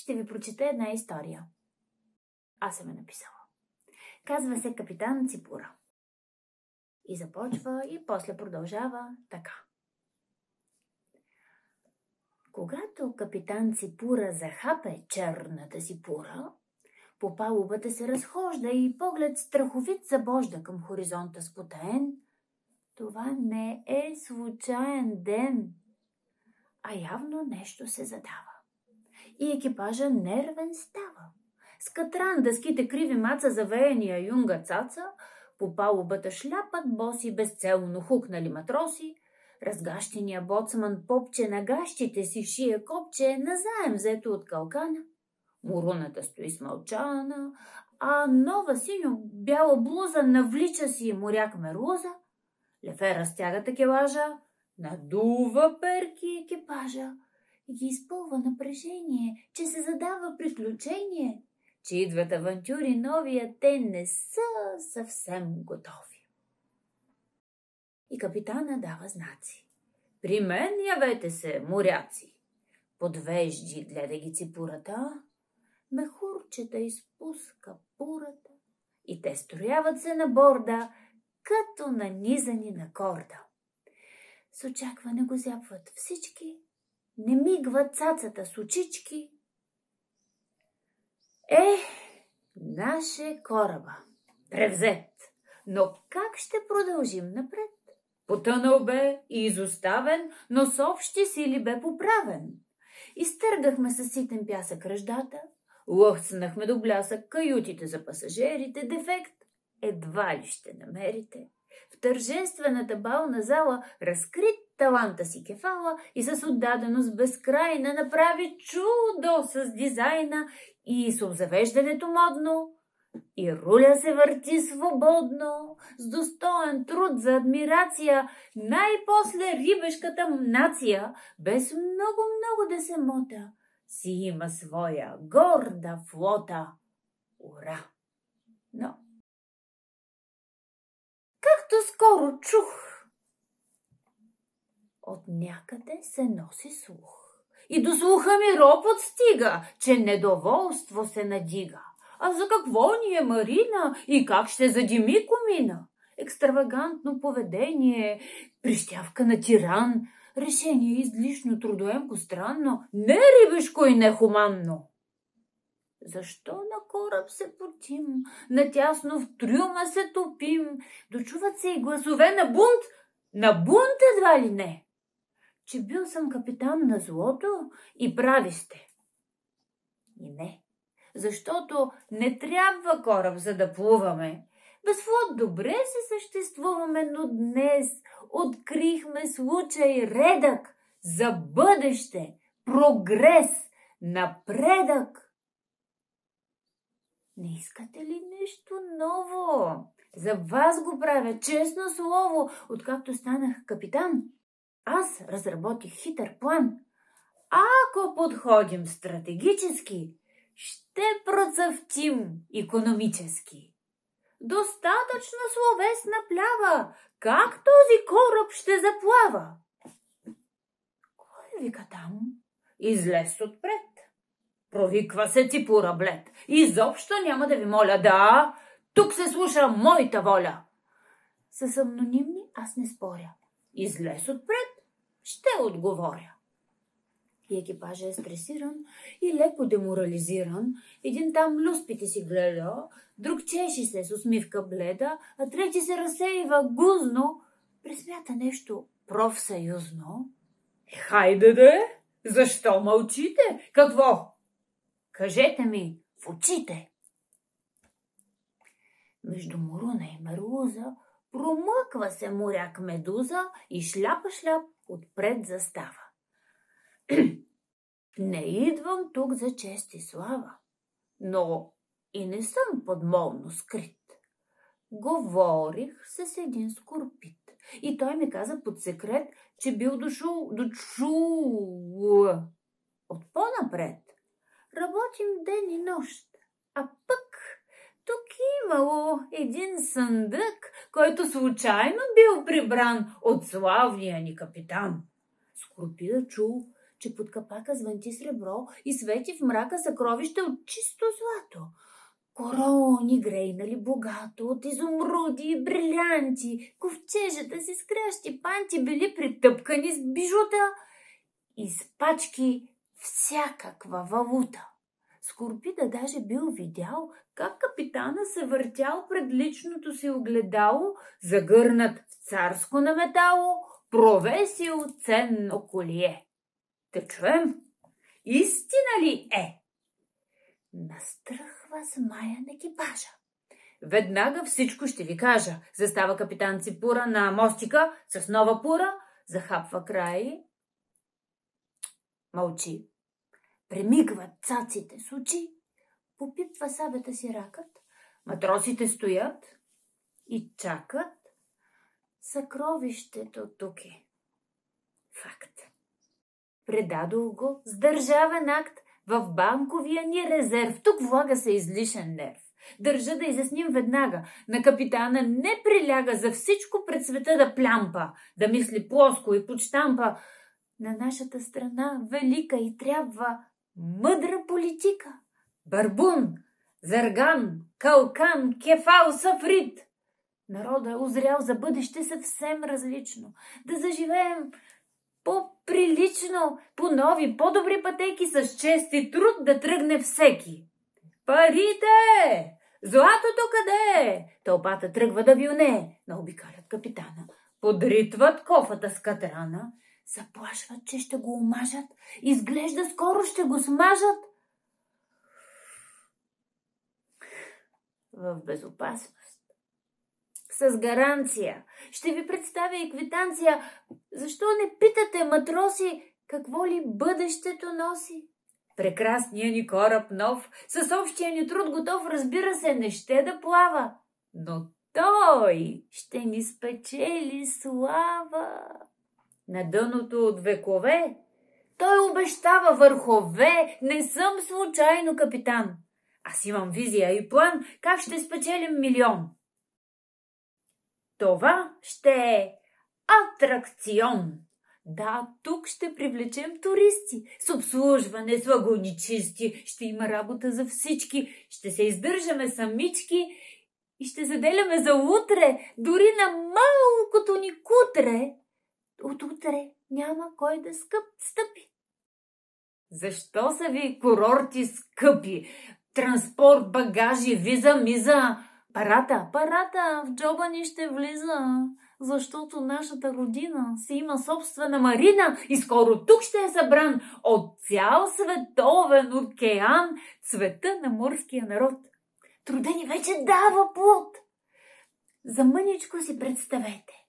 Ще ви прочета една история. Аз съм я написала. Казва се Капитан Ципура. И започва и после продължава така. Когато капитан Ципура захапе черната си пура, по палубата се разхожда и поглед страховит забожда към хоризонта спотаен. Това не е случайен ден, а явно нещо се задава. И екипажа нервен става. С катран дъските криви маца завеяния юнга цаца, по палубата шляпат боси безцелно хукнали матроси, разгащения боцман попче на гащите си шия копче, назаем взето от калкана. Муруната стои смълчана, а нова синьо-бяла блуза навлича си моряк мерлуза. Лефера стяга такелажа, надува перки екипажа ги изпълва напрежение, че се задава приключение, че идват авантюри нови, те не са съвсем готови. И капитана дава знаци. При мен явете се, моряци. Подвежди, гледа ги ципурата, мехурчета изпуска пурата и те строяват се на борда, като нанизани на корда. С очакване го зяпват всички, не мигват цацата с очички. Е, наше кораба, превзет, но как ще продължим напред? Потънал бе и изоставен, но с общи сили бе поправен. Изтъргахме със ситен пясък ръждата, лъхцнахме до блясък каютите за пасажирите, дефект едва ли ще намерите. В тържествената бална зала разкрит таланта си кефала и с отдаденост безкрайна направи чудо с дизайна и с обзавеждането модно. И руля се върти свободно, с достоен труд за адмирация, най-после рибешката нация, без много-много да се мота, си има своя горда флота. Ура! Но както скоро чух. От някъде се носи слух. И до слуха ми ропот стига, че недоволство се надига. А за какво ни е Марина и как ще задими комина? Екстравагантно поведение, прищявка на тиран, решение излишно трудоемко странно, не рибешко и нехуманно. Защо на кораб се потим, натясно в трюма се топим, дочуват се и гласове на бунт, на бунт едва ли не, че бил съм капитан на злото и прави сте. И не, защото не трябва кораб, за да плуваме. Без флот добре се съществуваме, но днес открихме случай редък за бъдеще, прогрес, напредък. Не искате ли нещо ново? За вас го правя, честно слово, откакто станах капитан. Аз разработих хитър план. Ако подходим стратегически, ще процъфтим економически. Достатъчно словесна плява, как този кораб ще заплава. Кой вика там? Излез отпред. Провиква се ципура блед. Изобщо няма да ви моля. Да, тук се слуша моята воля. С анонимни аз не споря. Излез отпред, ще отговоря. И екипажа е стресиран и леко деморализиран. Един там люспите си гледа, друг чеши се с усмивка бледа, а трети се разсеива гузно, пресмята нещо профсъюзно. Е, хайде да е! Защо мълчите? Какво? Кажете ми в очите. Между Муруна и Мерлуза промъква се моряк Медуза и шляпа-шляп отпред застава. не идвам тук за чест и слава, но и не съм подмолно скрит. Говорих с един скорпит и той ми каза под секрет, че бил дошъл до чу... От по-напред Работим ден и нощ. А пък тук имало един съндък, който случайно бил прибран от славния ни капитан. Скорпида чул, че под капака звънти сребро и свети в мрака съкровище от чисто злато. Корони грейнали богато от изумруди и брилянти, ковчежата си с кращи панти били притъпкани с бижута и с пачки всякаква валута. Скорпида даже бил видял как капитана се въртял пред личното си огледало, загърнат в царско наметало, провесил ценно колие. Да чуем, истина ли е? Настръхва змая на екипажа. Веднага всичко ще ви кажа. Застава капитан Ципура на мостика с нова пура, захапва край. Мълчи. Премигват цаците с очи, попипва сабета си ракът, матросите стоят и чакат. Съкровището тук е. Факт. Предадох го с държавен акт в банковия ни резерв. Тук влага се излишен нерв. Държа да изясним веднага. На капитана не приляга за всичко пред света да плямпа, да мисли плоско и подштампа. На нашата страна велика и трябва мъдра политика. Барбун, Зарган, Калкан, Кефал, Сафрит. Народа е озрял за бъдеще съвсем различно. Да заживеем по-прилично, по нови, по-добри пътеки с чест и труд да тръгне всеки. Парите! Златото къде? Тълпата тръгва да вилне, наобикалят капитана. Подритват кофата с катрана, заплашват, че ще го омажат, изглежда скоро ще го смажат. В безопасност с гаранция. Ще ви представя и квитанция. Защо не питате, матроси, какво ли бъдещето носи? Прекрасният ни кораб нов, с общия ни труд готов, разбира се, не ще да плава. Но той ще ни спечели слава. На дъното от векове той обещава върхове, не съм случайно капитан. Аз имам визия и план как ще спечелим милион. Това ще е атракцион. Да, тук ще привлечем туристи. С обслужване, с вагони чисти. Ще има работа за всички. Ще се издържаме самички и ще заделяме за утре, дори на малкото ни кутре. От утре няма кой да скъп стъпи. Защо са ви курорти скъпи? Транспорт, багажи, виза, миза. Парата, парата в джоба ни ще влиза, защото нашата родина си има собствена марина и скоро тук ще е събран от цял световен океан цвета на морския народ. Труда ни вече дава плод. За мъничко си представете.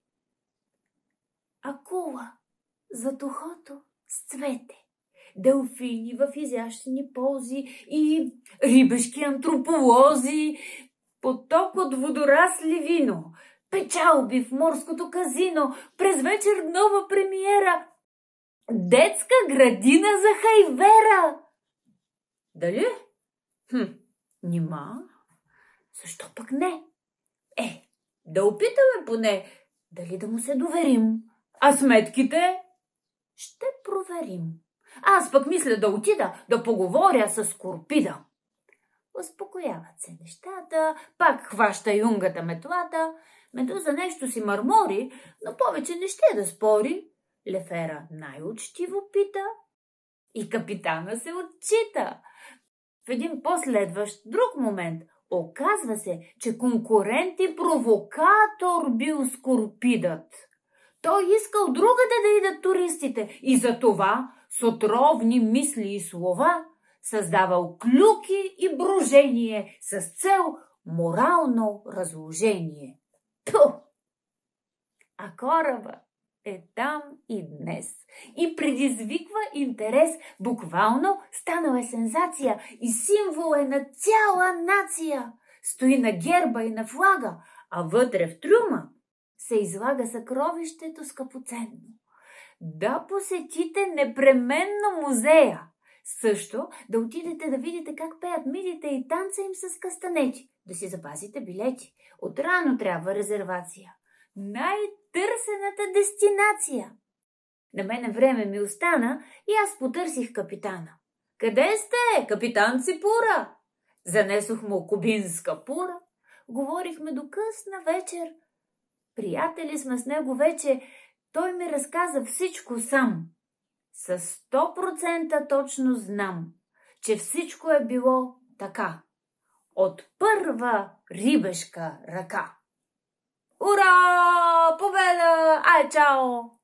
Акула за тухото с цвете делфини в изящни пози и рибешки антрополози, поток от водорасли вино, печалби в морското казино, през вечер нова премиера, детска градина за хайвера. Дали? Хм, нима? Защо пък не? Е, да опитаме поне, дали да му се доверим. А сметките? Ще проверим. Аз пък мисля да отида да поговоря с Корпида. Успокояват се нещата, пак хваща юнгата метлата, Медуза нещо си мърмори, но повече не ще да спори. Лефера най-учтиво пита и капитана се отчита. В един последващ друг момент оказва се, че конкурент и провокатор бил скорпидът. Той искал другаде да идат туристите и за това с отровни мисли и слова създавал клюки и брожение с цел морално разложение. Ту! А кораба е там и днес. И предизвиква интерес, буквално станала е сензация и символ е на цяла нация. Стои на герба и на флага, а вътре в трюма се излага съкровището скъпоценно. Да посетите непременно музея. Също да отидете да видите как пеят мидите и танца им с кастанети. Да си запазите билети. Отрано трябва резервация. Най-търсената дестинация. На мене време ми остана и аз потърсих капитана. Къде сте, капитан Ципура? Занесох му кубинска пура. Говорихме до късна вечер. Приятели сме с него вече. Той ми разказа всичко сам. С 100% точно знам, че всичко е било така. От първа рибешка ръка. Ура! Победа! Ай, чао!